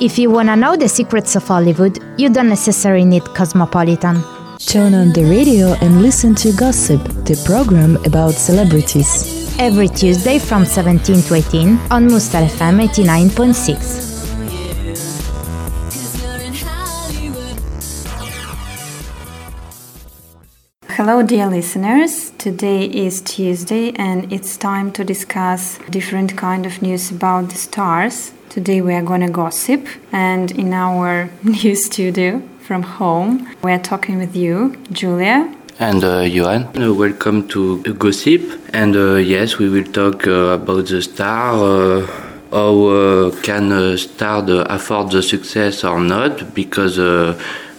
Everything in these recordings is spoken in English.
If you wanna know the secrets of Hollywood, you don't necessarily need Cosmopolitan. Turn on the radio and listen to Gossip, the program about celebrities. Every Tuesday from 17 to 18 on Mustar FM 89.6. Hello, dear listeners. Today is Tuesday, and it's time to discuss different kind of news about the stars. Today we are gonna gossip, and in our new studio from home, we are talking with you, Julia. And uh, Johan, uh, welcome to Gossip. And uh, yes, we will talk uh, about the star. Uh, how uh, can a star afford the success or not? Because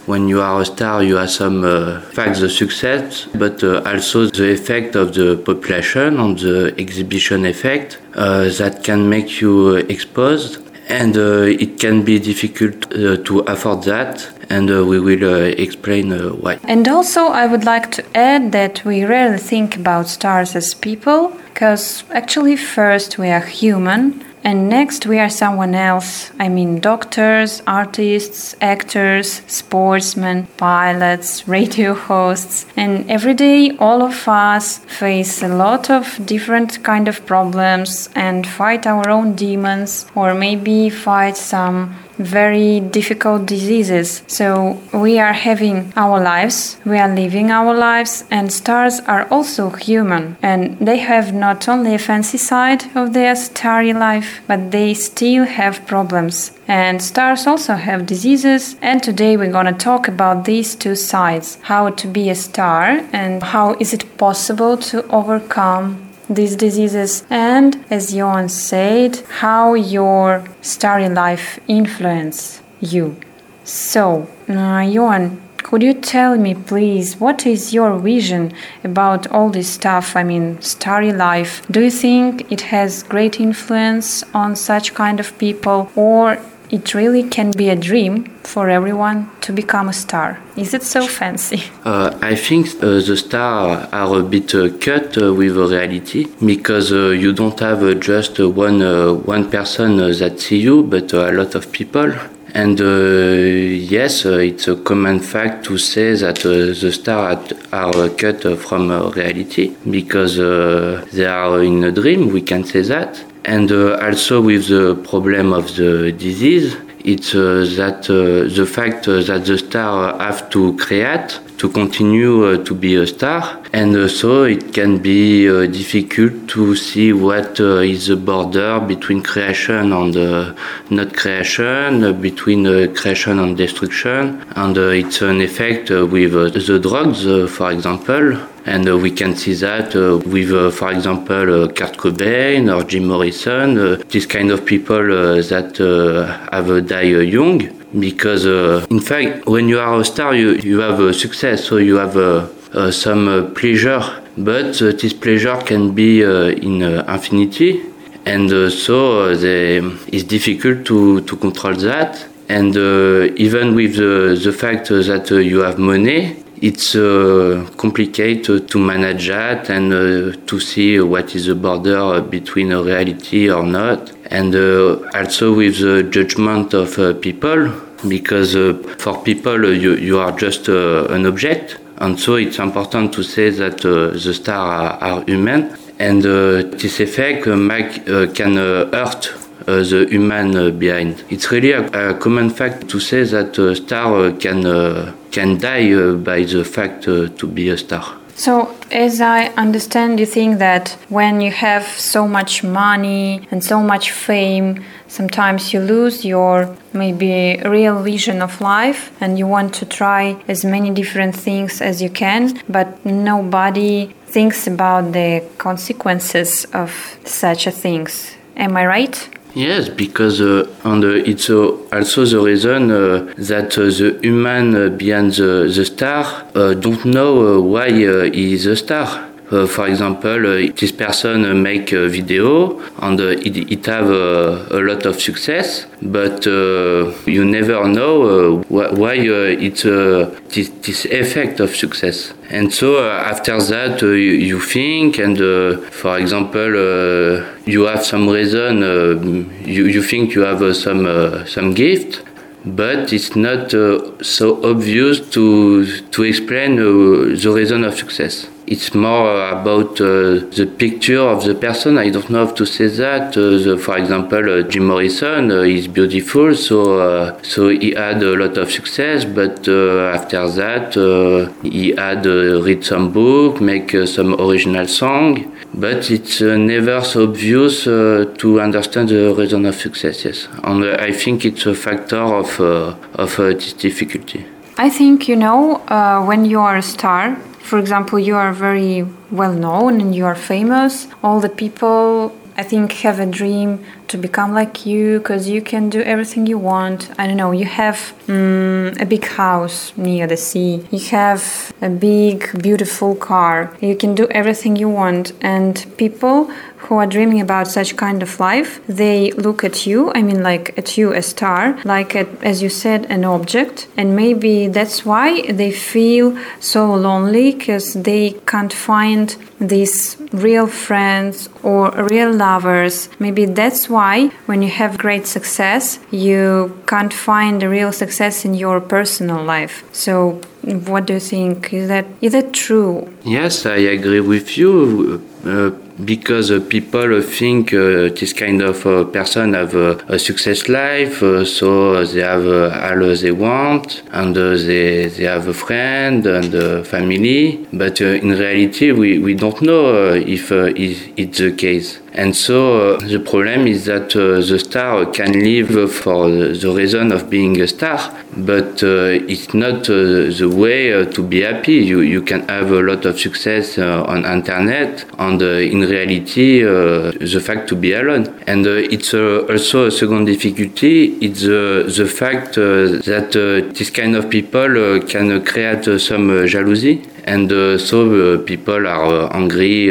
when you are a star, you have some uh, facts of success, but uh, also the effect of the population on the exhibition effect uh, that can make you exposed. And uh, it can be difficult uh, to afford that, and uh, we will explain why. And also, I would like to add that we rarely think about stars as people, because actually, first we are human, and next, we are someone else. I mean, doctors, artists, actors, sportsmen, pilots, radio hosts. And every day, all of us face a lot of different kind of problems and fight our own demons, or maybe fight some very difficult diseases. So we are having our lives, we are living our lives, and stars are also human. And they have not only a fancy side of their starry life, but they still have problems. And stars also have diseases. And today we're gonna talk about these two sides how to be a star and how is it possible to overcome these diseases. And as Johan said how your starry life influence you. So uh, Johan could you tell me please what is your vision about all this stuff? I mean starry life. Do you think it has great influence on such kind of people or it really can be a dream for everyone to become a star. Is it so fancy? Uh, I think uh, the stars are a bit uh, cut uh, with reality because uh, you don't have uh, just one one person that see you, but a lot of people. And yes, it's a common fact to say that the stars are cut from reality because they are in a dream. We can say that. And uh, also with the problem of the disease, it's uh, that uh, the fact that the star have to create to continue uh, to be a star, and so it can be uh, difficult to see what uh, is the border between creation and not creation, between creation and destruction, and it's an effect with the drugs, for example. And uh, we can see that uh, with, uh, for example, Kurt Cobain or Jim Morrison, these kind of people that have died young. Because, uh, in fact, when you are a star, you, you have a success, so you have uh, some pleasure, but this pleasure can be in infinity and uh, so uh, it's difficult to, to control that. And uh, even with the, the fact that you have money, it's uh, complicated to manage that and uh, to see what is the border between a reality or not. And uh, also with the judgment of uh, people, because uh, for people uh, you, you are just an object. And so it's important to say that the stars are, are, human. And this effect can hurt uh, the human uh, behind. It's really a, a, common fact to say that a star can can die by the fact to be a star. So, as I understand, you think that when you have so much money and so much fame, sometimes you lose your maybe real vision of life and you want to try as many different things as you can, but nobody thinks about the consequences of such a things. Am I right? Yes, because uh, and uh, it's uh, also the reason uh, that uh, the human uh, behind the, the star don't know why he is a star. Uh, for example, uh, this person make a video and it, it have a lot of success, but you never know why it's this, this effect of success. And so uh, after that, uh, you, you, think, and uh, for example, you have some reason, you, you think you have some some gift, but it's not uh, so obvious to to explain uh, the reason of success it's more about uh, the picture of the person. I don't know how to say that. Uh, the, for example, uh, Jim Morrison uh, is beautiful, so so he had a lot of success. But after that, he had read some book, make some original song. But it's uh, never so obvious uh, to understand the reason of success. Yes, and uh, I think it's a factor of of this difficulty. I think you know uh, when you are a star, for example, you are very well known and you are famous, all the people I think have a dream to become like you because you can do everything you want. I don't know, you have um, a big house near the sea, you have a big, beautiful car, you can do everything you want, and people who are dreaming about such kind of life, they look at you, I mean, like at you, a star, like, at, as you said, an object. And maybe that's why they feel so lonely because they can't find these real friends or real lovers. Maybe that's why when you have great success, you can't find a real success in your personal life. So what do you think? Is that is that true? Yes, I agree with you. Uh, because uh, people think uh, this kind of uh, person have a success life, so they have all they want, and they, they have a friend and family. But in reality, we, we don't know if it's the case. And so uh, the problem is that uh, the star can live for the reason of being a star, but uh, it's not the way to be happy. You, you can have a lot of success on internet, and in reality, the fact to be alone. And it's also a second difficulty. It's the fact that this kind of people can create some jealousy and uh, so uh, people are uh, angry.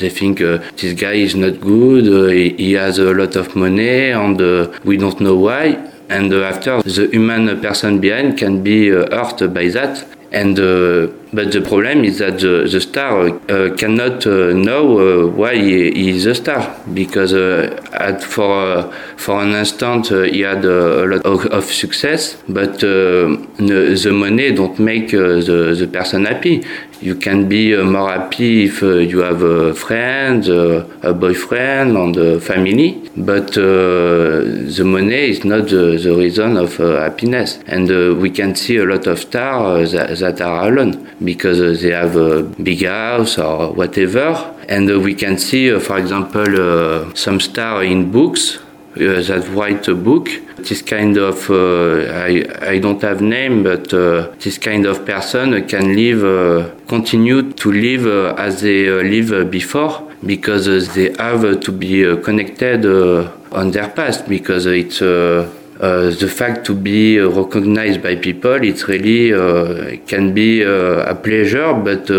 they think this guy is not good. He, has a lot of money, and we don't know why. And after, the human person behind can be hurt by that. And but the problem is that the, the star uh, cannot uh, know uh, why he, is a star because uh, at, for uh, for an instant uh, he had a, lot of, of success, but the money don't make the, the person happy. You can be more happy if you have a friend, a boyfriend, and a family, but the money is not the, the reason of happiness. And we can see a lot of stars that, that are alone because they have a big house or whatever. And we can see, for example, some star in books uh, that write a book. This kind of, uh, I, I don't have name, but uh, this kind of person can live, continue to live as they live before because they have to be connected on their past because it's uh, the fact to be recognized by people, it really uh, can be uh, a pleasure, but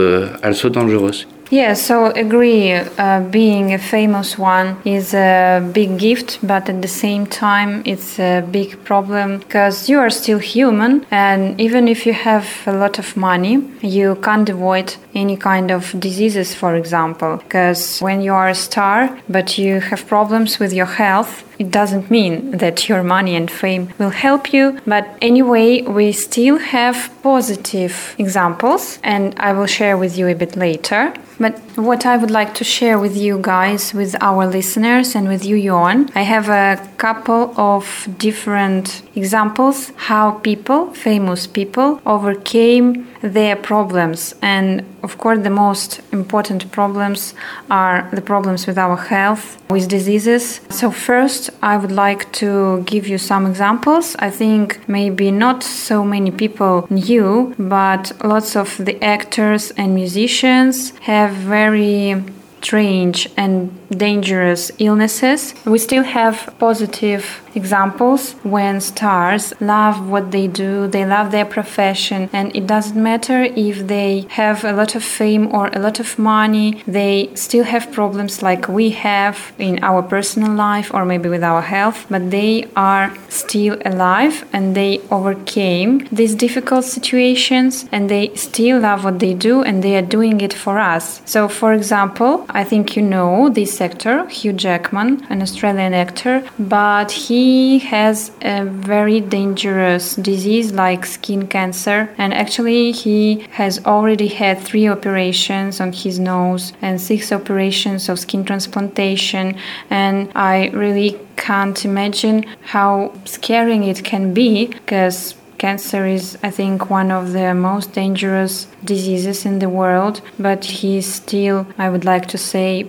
also dangerous. Yeah, so agree. Uh, being a famous one is a big gift, but at the same time, it's a big problem because you are still human, and even if you have a lot of money, you can't avoid any kind of diseases, for example. Because when you are a star, but you have problems with your health, it doesn't mean that your money and fame will help you, but anyway, we still have positive examples, and I will share with you a bit later. But what I would like to share with you guys, with our listeners, and with you, Johan, I have a couple of different examples how people, famous people, overcame their problems. And of course, the most important problems are the problems with our health, with diseases. So, first, I would like to give you some examples. I think maybe not so many people knew, but lots of the actors and musicians have very strange and dangerous illnesses, we still have positive examples when stars love what they do, they love their profession, and it doesn't matter if they have a lot of fame or a lot of money, they still have problems like we have in our personal life or maybe with our health, but they are still alive and they overcame these difficult situations and they still love what they do and they are doing it for us. So, for example, I think you know this sector, Hugh Jackman, an Australian actor, but he he has a very dangerous disease like skin cancer, and actually, he has already had three operations on his nose and six operations of skin transplantation. And I really can't imagine how scaring it can be because cancer is, I think, one of the most dangerous diseases in the world, but he's still, I would like to say,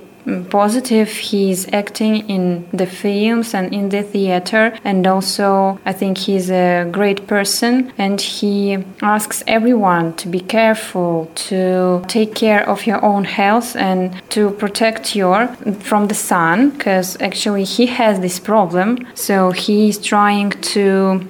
positive. He's acting in the films and in the theater, and also I think he's a great person. And he asks everyone to be careful, to take care of your own health, and to protect your from the sun, because actually he has this problem. So he's trying to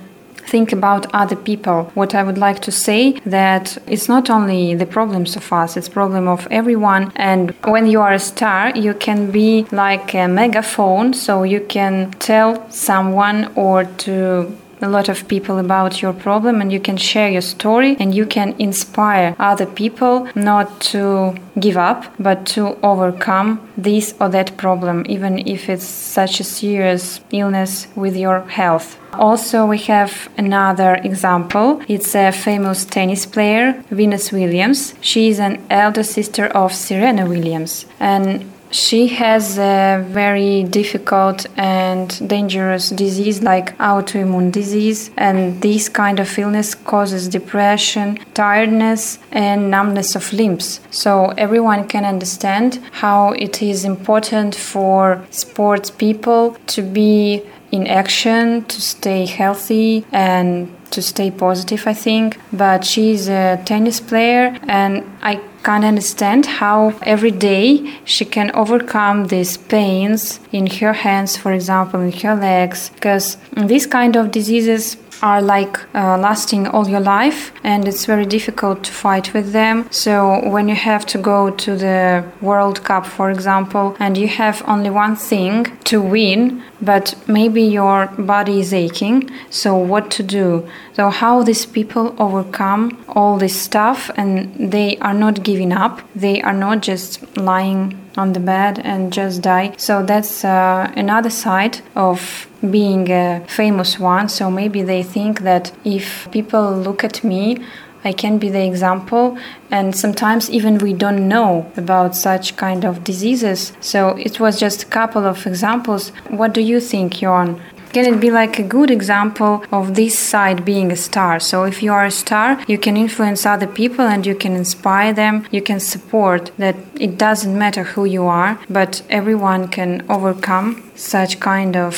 think about other people. What I would like to say that it's not only the problems of us, it's problem of everyone. And when you are a star, you can be like a megaphone, so you can tell someone or to a lot of people about your problem and you can share your story and you can inspire other people not to give up but to overcome this or that problem even if it's such a serious illness with your health. Also we have another example. It's a famous tennis player venus williams. She is an elder sister of serena williams. And she has a very difficult and dangerous disease like autoimmune disease and this kind of illness causes depression tiredness and numbness of limbs. So everyone can understand how it is important for sports people to be in action to stay healthy and to stay positive i think. But she's a tennis player and i can't understand how every day she can overcome these pains in her hands, for example, in her legs, because these kind of diseases are like uh, lasting all your life and it's very difficult to fight with them. So when you have to go to the world cup for example and you have only one thing to win but maybe your body is aching so what to do? So how these people overcome all this stuff and they are not giving up. They are not just lying on the bed and just die so that's uh, another side of being a famous one so maybe they think that if people look at me I can be the example. And sometimes even we don't know about such kind of diseases. So it was just a couple of examples. What do you think, Johan? Can it be like a good example of this side being a star? So if you are a star, you can influence other people and you can inspire them. You can support that it doesn't matter who you are, but everyone can overcome such kind of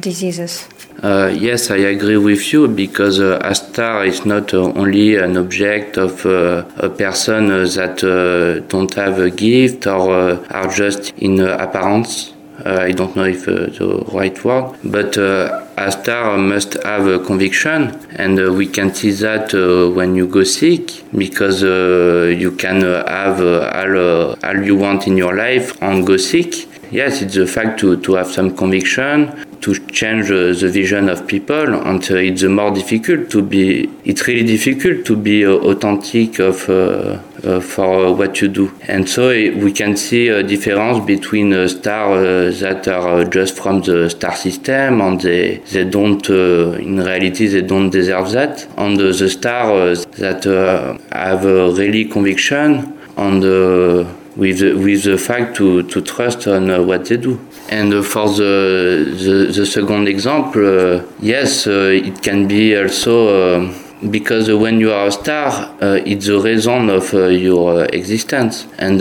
diseases. Uh, yes, I agree with you because uh, a star is not uh, only an object of uh, a person that uh, don't have a gift or uh, are just in appearance. Uh, I don't know if uh, the right word, but uh, a star must have a conviction, and we can see that when you go sick because you can have all, all you want in your life and go sick. Yes, it's the fact to, to have some conviction, to change uh, the vision of people, and uh, it's more difficult to be, it's really difficult to be uh, authentic of, uh, uh, for what you do. And so we can see a difference between stars that are just from the star system and they, they don't, in reality, they don't deserve that, and the stars that have really conviction and with with the fact to, to trust on what they do. And uh, for the, the, the second example, uh, yes, uh, it can be also uh, because when you are a star, uh, it's the reason of your existence, and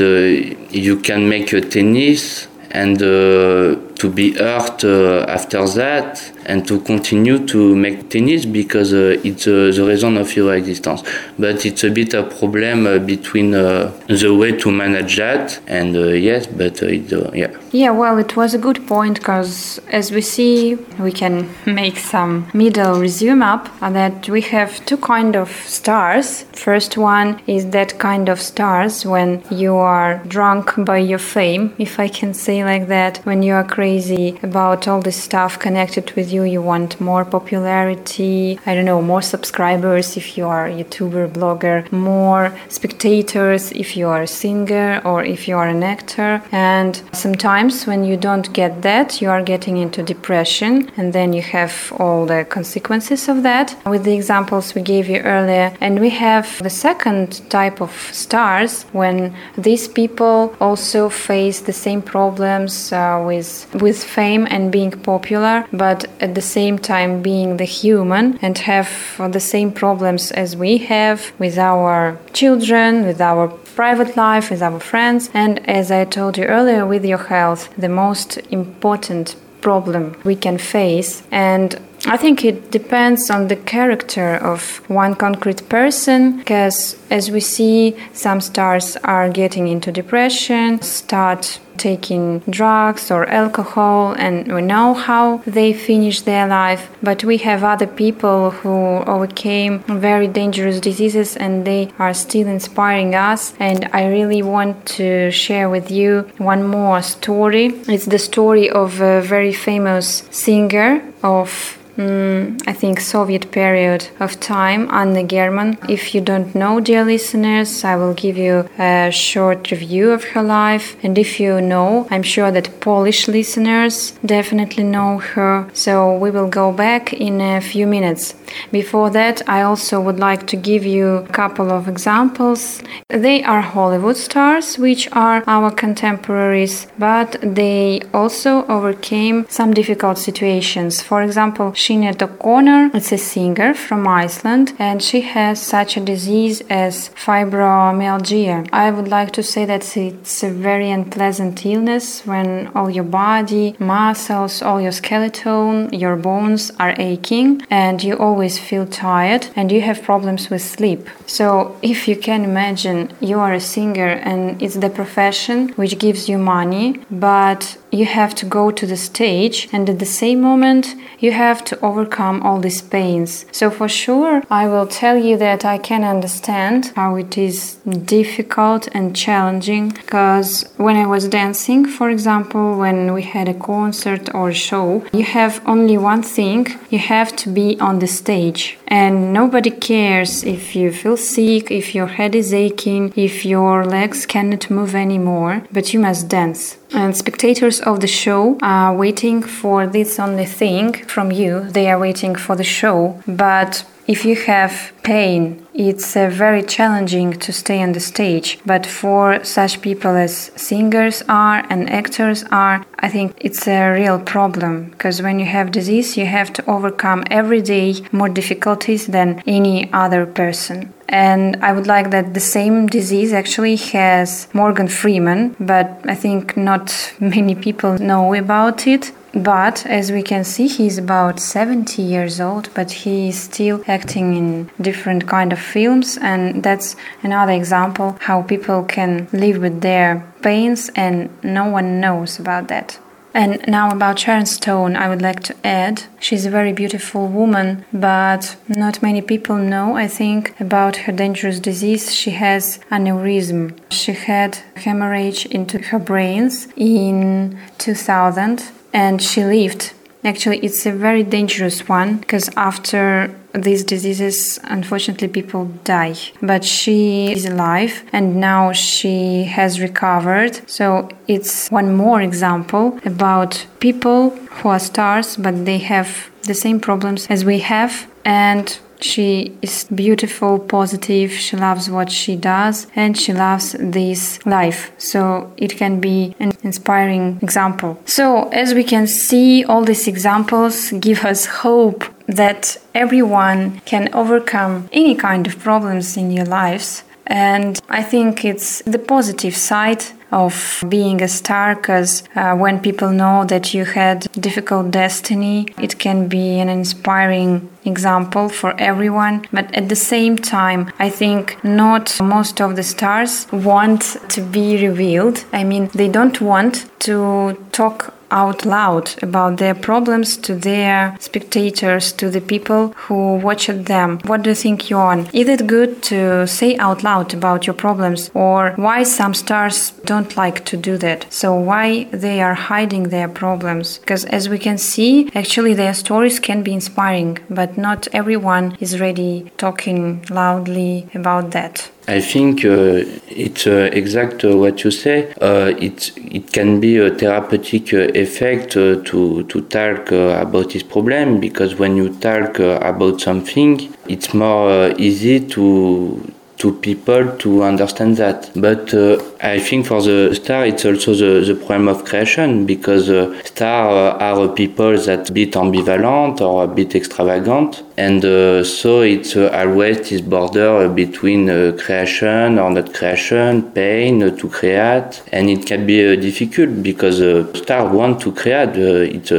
you can make a tennis and to be hurt after that and to continue to make tennis because uh, it's uh, the reason of your existence. But it's a bit a problem uh, between uh, the way to manage that and uh, yes, but it, yeah. Yeah, well, it was a good point because as we see, we can make some middle resume up that we have two kind of stars. First one is that kind of stars when you are drunk by your fame, if I can say like that, when you are crazy about all this stuff connected with you, want more popularity, I don't know, more subscribers if you are a YouTuber, blogger, more spectators if you are a singer or if you are an actor. And sometimes when you don't get that, you are getting into depression and then you have all the consequences of that with the examples we gave you earlier. And we have the second type of stars when these people also face the same problems uh, with with fame and being popular, but at the same time being the human and have the same problems as we have with our children, with our private life, with our friends, and as I told you earlier, with your health, the most important problem we can face. And I think it depends on the character of one concrete person because as we see some stars are getting into depression, start taking drugs or alcohol and we know how they finish their life. But we have other people who overcame very dangerous diseases and they are still inspiring us. And i really want to share with you one more story. It's the story of a very famous singer of Mm, I think Soviet period of time, Anna German. If you don't know, dear listeners, I will give you a short review of her life. And if you know, I'm sure that Polish listeners definitely know her. So we will go back in a few minutes. Before that, I also would like to give you a couple of examples. They are Hollywood stars, which are our contemporaries, but they also overcame some difficult situations. For example, Sinead O'Connor is a singer from Iceland and she has such a disease as fibromyalgia. I would like to say that it's a very unpleasant illness when all your body, muscles, all your skeleton, your bones are aching and you always feel tired and you have problems with sleep. So, if you can imagine, you are a singer and it's the profession which gives you money, but you have to go to the stage and at the same moment you have to overcome all these pains. So for sure I will tell you that I can understand how it is difficult and challenging because when I was dancing, for example, when we had a concert or a show, you have only one thing, you have to be on the stage and nobody cares if you feel sick, if your head is aching, if your legs cannot move anymore, but you must dance and spectators of the show are waiting for this only thing from you. They are waiting for the show. But if you have pain, it's uh, very challenging to stay on the stage. But for such people as singers are and actors are, I think it's a real problem because when you have disease, you have to overcome every day more difficulties than any other person. And I would like that the same disease actually has Morgan Freeman, but I think not many people know about it. But as we can see, he's about 70 years old, but he is still acting in different kind of films, and that's another example how people can live with their pains and no one knows about that. And now about Sharon Stone, I would like to add she's a very beautiful woman, but not many people know, I think, about her dangerous disease. She has aneurysm. She had hemorrhage into her brains in 2000 and she lived. Actually, it's a very dangerous one because after these diseases, unfortunately, people die. But she is alive and now she has recovered. So it's one more example about people who are stars, but they have the same problems as we have. And she is beautiful, positive, she loves what she does, and she loves this life. So it can be an inspiring example. So, as we can see, all these examples give us hope that everyone can overcome any kind of problems in your lives. And I think it's the positive side of being a star because uh, when people know that you had difficult destiny, it can be an inspiring example for everyone. But at the same time, I think not most of the stars want to be revealed. I mean, they don't want to talk out loud about their problems to their spectators, to the people who watch them. What do you think, Johan? Is it good to say out loud about your problems, or why some stars don't like to do that? So why they are hiding their problems? Because as we can see, actually their stories can be inspiring, but not everyone is ready talking loudly about that. I think uh, it's uh, exact uh, what you say. Uh, it it can be a therapeutic uh, effect uh, to to talk about this problem because when you talk about something, it's more easy to to people to understand that. But uh, I think for the star, it's also the, the problem of creation because uh, stars are people that a bit ambivalent or a bit extravagant. And uh, so it's uh, always this border between uh, creation or not creation, pain uh, to create. And it can be difficult because stars want to create. it's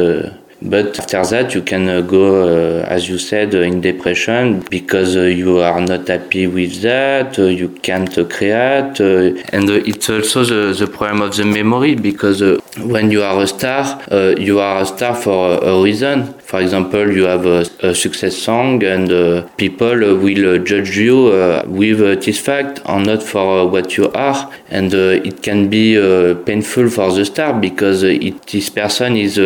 but after that, you can uh, go, uh, as you said, uh, in depression because uh, you are not happy with that, uh, you can't uh, create. and it's also the, the problem of the memory because when you are a star, you are a star for a reason. For example, you have a, a success song and people will judge you with this fact and not for what you are. And it can be painful for the star because it, this person is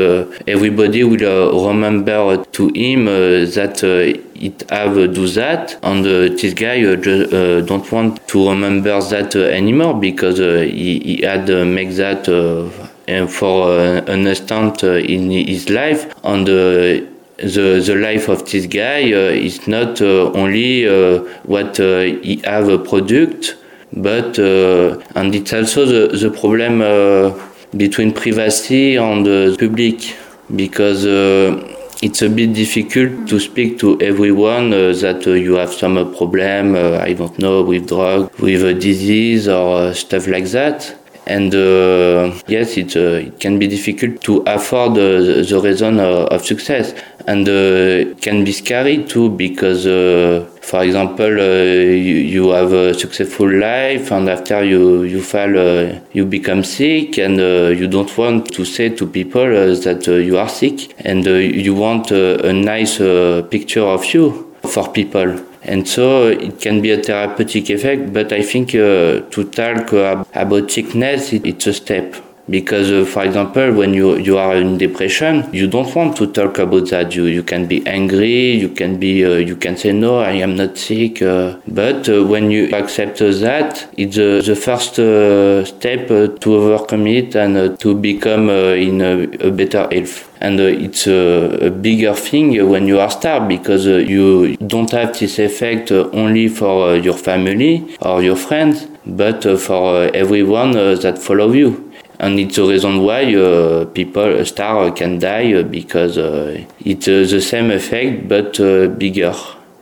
everybody will uh, remember to him uh, that uh, it have do that and uh, this guy uh, just, uh, don't want to remember that anymore because he, he, had make that for an instant in his life and the the life of this guy is not only what he have a product but and it's also the, the problem between privacy and the public because uh, it's a bit difficult to speak to everyone uh, that uh, you have some uh, problem, uh, I don't know, with drug, with a disease or uh, stuff like that. And yes, it, it can be difficult to afford the, the reason of success. And it can be scary too because for example, uh, you, you, have a successful life, and after you you fall, uh, you become sick, and uh, you don't want to say to people uh, that uh, you are sick, and uh, you want a nice picture of you for people. And so it can be a therapeutic effect, but I think uh, to talk uh, about sickness, it, it's a step because uh, for example when you you are in depression you don't want to talk about that. You you can be angry you can be uh, you can say no i am not sick uh, but uh, when you accept that it's the first uh, step uh, to overcome it and to become in a, a, better health. And it's a, bigger thing when you are star because you don't have this effect only for your family or your friends but for everyone that follow you and it's a reason why uh, people a star can die because uh, it's uh, the same effect but uh, bigger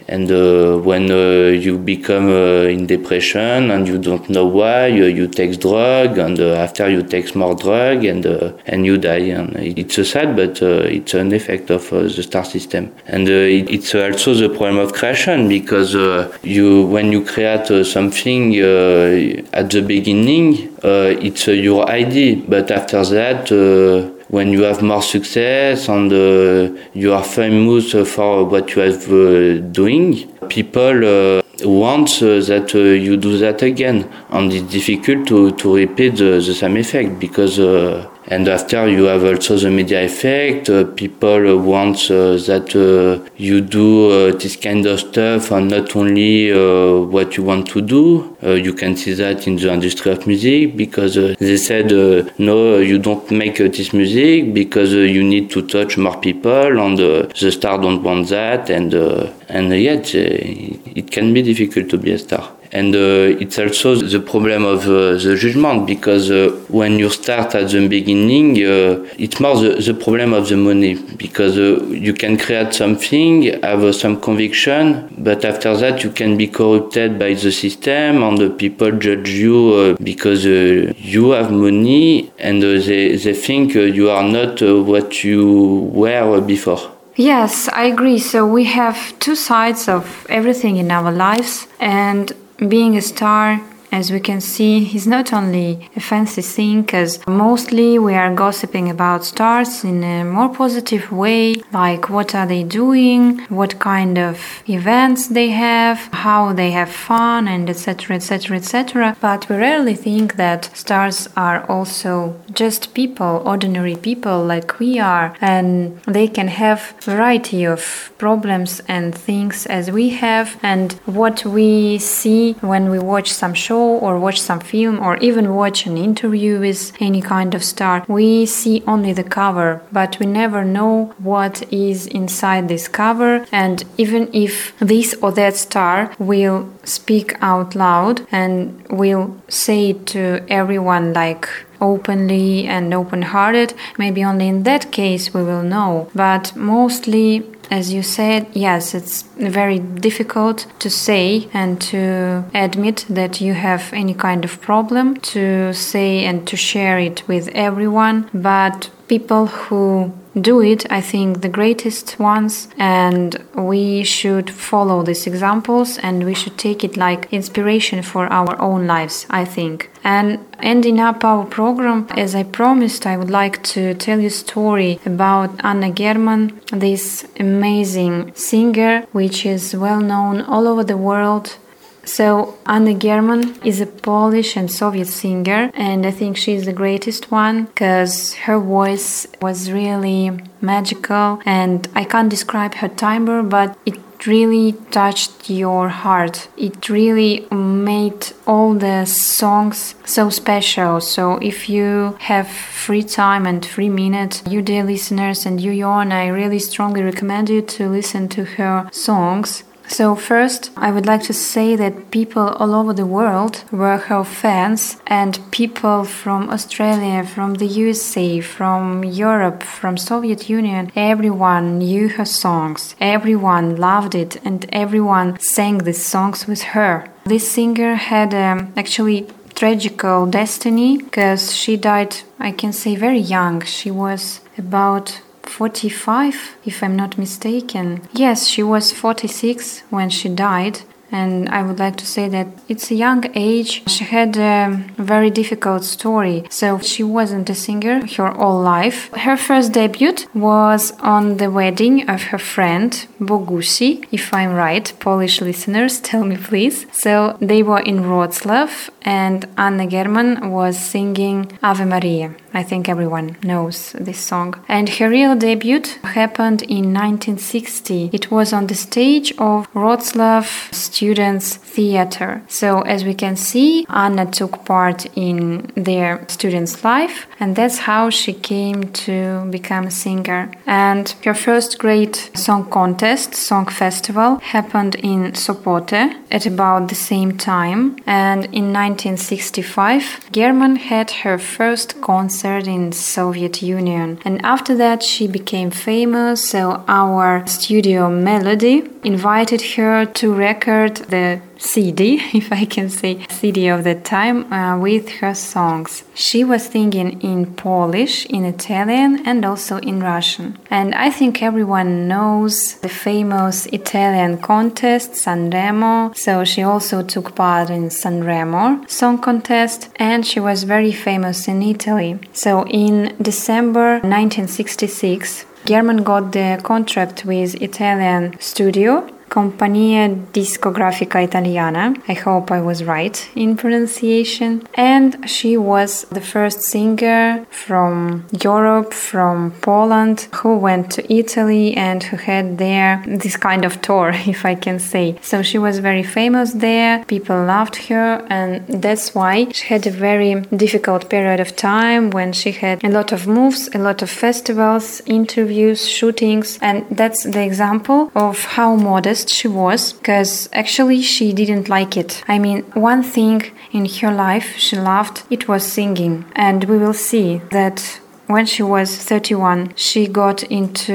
and uh, when uh, you become uh, in depression and you don't know why, uh, you take drug, and uh, after you take more drug, and uh, and you die. And it's sad, but it's an effect of the star system. And it's also the problem of creation because you when you create something at the beginning, it's your idea, but after that when you have more success and uh, you are famous for what you have uh, doing, people uh, want uh, that uh, you do that again, and it's difficult to, to repeat the, the same effect because uh, and after you have also the media effect. Uh, people want uh, that uh, you do uh, this kind of stuff and not only uh, what you want to do. Uh, you can see that in the industry of music because they said no, you don't make this music because you need to touch more people and the star don't want that and and yet it can be difficult to be a star And uh, it's also the problem of uh, the judgment because uh, when you start at the beginning, uh, it's more the, the problem of the money because uh, you can create something, have uh, some conviction, but after that you can be corrupted by the system and the people judge you because you have money and they, they think you are not what you were before. Yes, I agree. So we have two sides of everything in our lives, and being a star as we can see, is not only a fancy thing, because mostly we are gossiping about stars in a more positive way, like what are they doing, what kind of events they have, how they have fun, and etc. etc. etc. But we rarely think that stars are also just people, ordinary people like we are, and they can have variety of problems and things as we have, and what we see when we watch some show or watch some film or even watch an interview with any kind of star, we see only the cover, but we never know what is inside this cover. And even if this or that star will speak out loud and will say to everyone like openly and open hearted, maybe only in that case we will know. But mostly as you said, yes, it's very difficult to say and to admit that you have any kind of problem, to say and to share it with everyone. But people who do it, I think, the greatest ones, and we should follow these examples and we should take it like inspiration for our own lives, I think. And ending up our program, as I promised, I would like to tell you a story about Anna German, this amazing singer, which is well known all over the world so Anna German is a Polish and Soviet singer, and I think she's the greatest one because her voice was really magical, and I can't describe her timbre, but it really touched your heart. It really made all the songs so special. So if you have free time and free minutes, you dear listeners and you Johan, I really strongly recommend you to listen to her songs so, first, I would like to say that people all over the world were her fans, and people from Australia, from the USA, from Europe, from Soviet Union, everyone knew her songs. Everyone loved it, and everyone sang these songs with her. This singer had um, actually tragical destiny because she died, I can say, very young. She was about 45, if I'm not mistaken. Yes, she was 46 when she died, and I would like to say that it's a young age. She had a very difficult story, so she wasn't a singer her whole life. Her first debut was on the wedding of her friend Bogusi, if I'm right. Polish listeners, tell me please. So they were in Wroclaw, and Anna German was singing Ave Maria. I think everyone knows this song. And her real debut happened in 1960. It was on the stage of Wroclaw Students Theater. So, as we can see, Anna took part in their students' life, and that's how she came to become a singer. And her first great song contest, song festival, happened in Sopote at about the same time. And in 1965, German had her first concert in Soviet Union. And after that, she became famous. So our studio Melody invited her to record the CD, if I can say CD of the time, uh, with her songs. She was singing in Polish, in Italian, and also in Russian. And I think everyone knows the famous Italian contest, Sanremo. So she also took part in Sanremo song contest, and she was very famous in Italy. So in December 1966, German got the contract with Italian studio Compagnia Discografica Italiana. I hope I was right in pronunciation. And she was the first singer from Europe, from Poland, who went to Italy and who had there this kind of tour, if I can say. So she was very famous there. People loved her, and that's why she had a very difficult period of time when she had a lot of moves, a lot of festivals, interviews, shootings, and that's the example of how modest depressed she was because actually she didn't like it. I mean, one thing in her life she loved it was singing, and we will see that when she was 31, she got into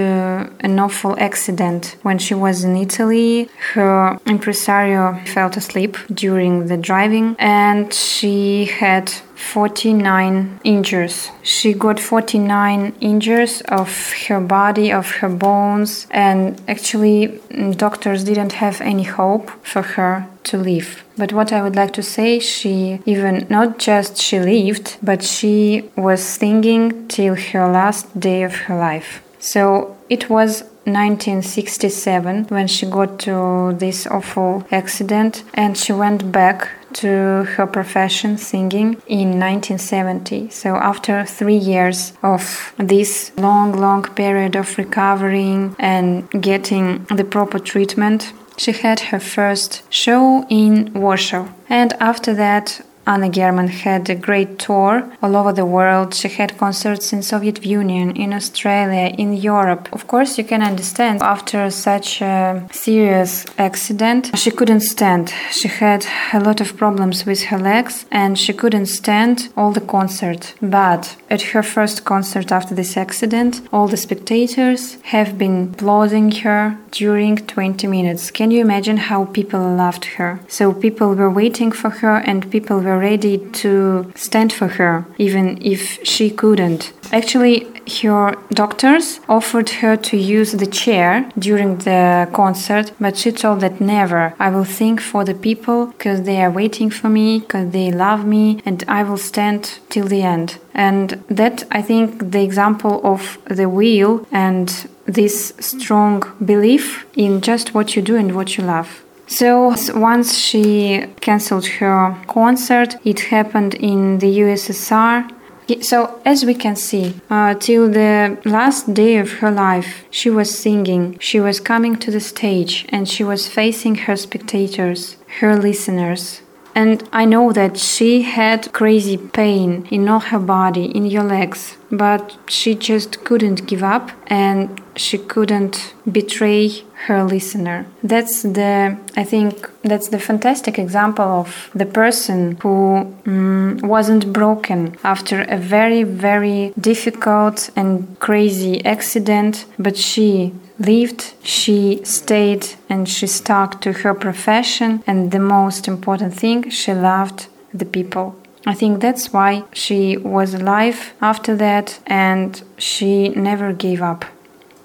an awful accident. When she was in Italy, her impresario fell asleep during the driving and she had 49 injuries. She got 49 injuries of her body, of her bones, and actually, mm, doctors didn't have any hope for her to live. But what I would like to say, she even not just she lived, but she was singing till her last day of her life. So it was 1967 when she got to this awful accident and she went back to her profession singing in 1970 so after 3 years of this long long period of recovering and getting the proper treatment she had her first show in Warsaw. And after that Anna German had a great tour all over the world. She had concerts in Soviet Union, in Australia, in Europe. Of course, you can understand after such a serious accident, she couldn't stand. She had a lot of problems with her legs and she couldn't stand all the concert. But at her first concert after this accident, all the spectators have been applauding her during 20 minutes. Can you imagine how people loved her? So people were waiting for her and people were ready to stand for her, even if she couldn't. Actually, her doctors offered her to use the chair during the concert, but she told that never. I will think for the people because they are waiting for me, because they love me, and I will stand till the end. And that, I think, the example of the will and this strong belief in just what you do and what you love. So once she cancelled her concert, it happened in the USSR. So, as we can see, uh, till the last day of her life, she was singing, she was coming to the stage, and she was facing her spectators, her listeners. And I know that she had crazy pain in all her body, in your legs, but she just couldn't give up and she couldn't betray her listener. That's the, I think, that's the fantastic example of the person who mm, wasn't broken after a very, very difficult and crazy accident, but she lived, she stayed, and she stuck to her profession. And the most important thing, she loved the people. I think that's why she was alive after that and she never gave up.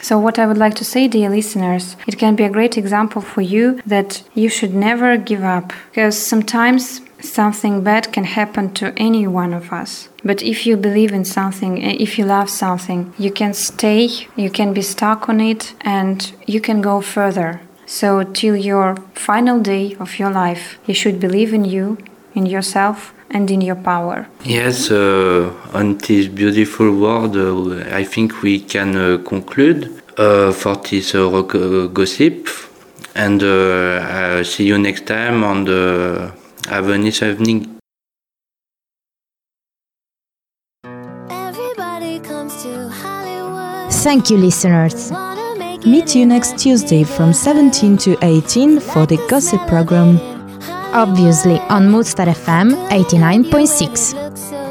So, what I would like to say, dear listeners, it can be a great example for you that you should never give up because sometimes something bad can happen to any one of us. But if you believe in something, eh, if you love something, you can stay, you can be stuck on it, and you can go further. So, till your final day of your life, you should believe in you, in yourself, and in your power. Yes, uh, on this beautiful word, uh, I think we can uh, conclude uh, for this uh, uh, gossip. And see you next time on the Have a nice evening. Thank you, listeners. Meet you next Tuesday from 17 to 18 for the gossip program obviously on Mood FM 89.6.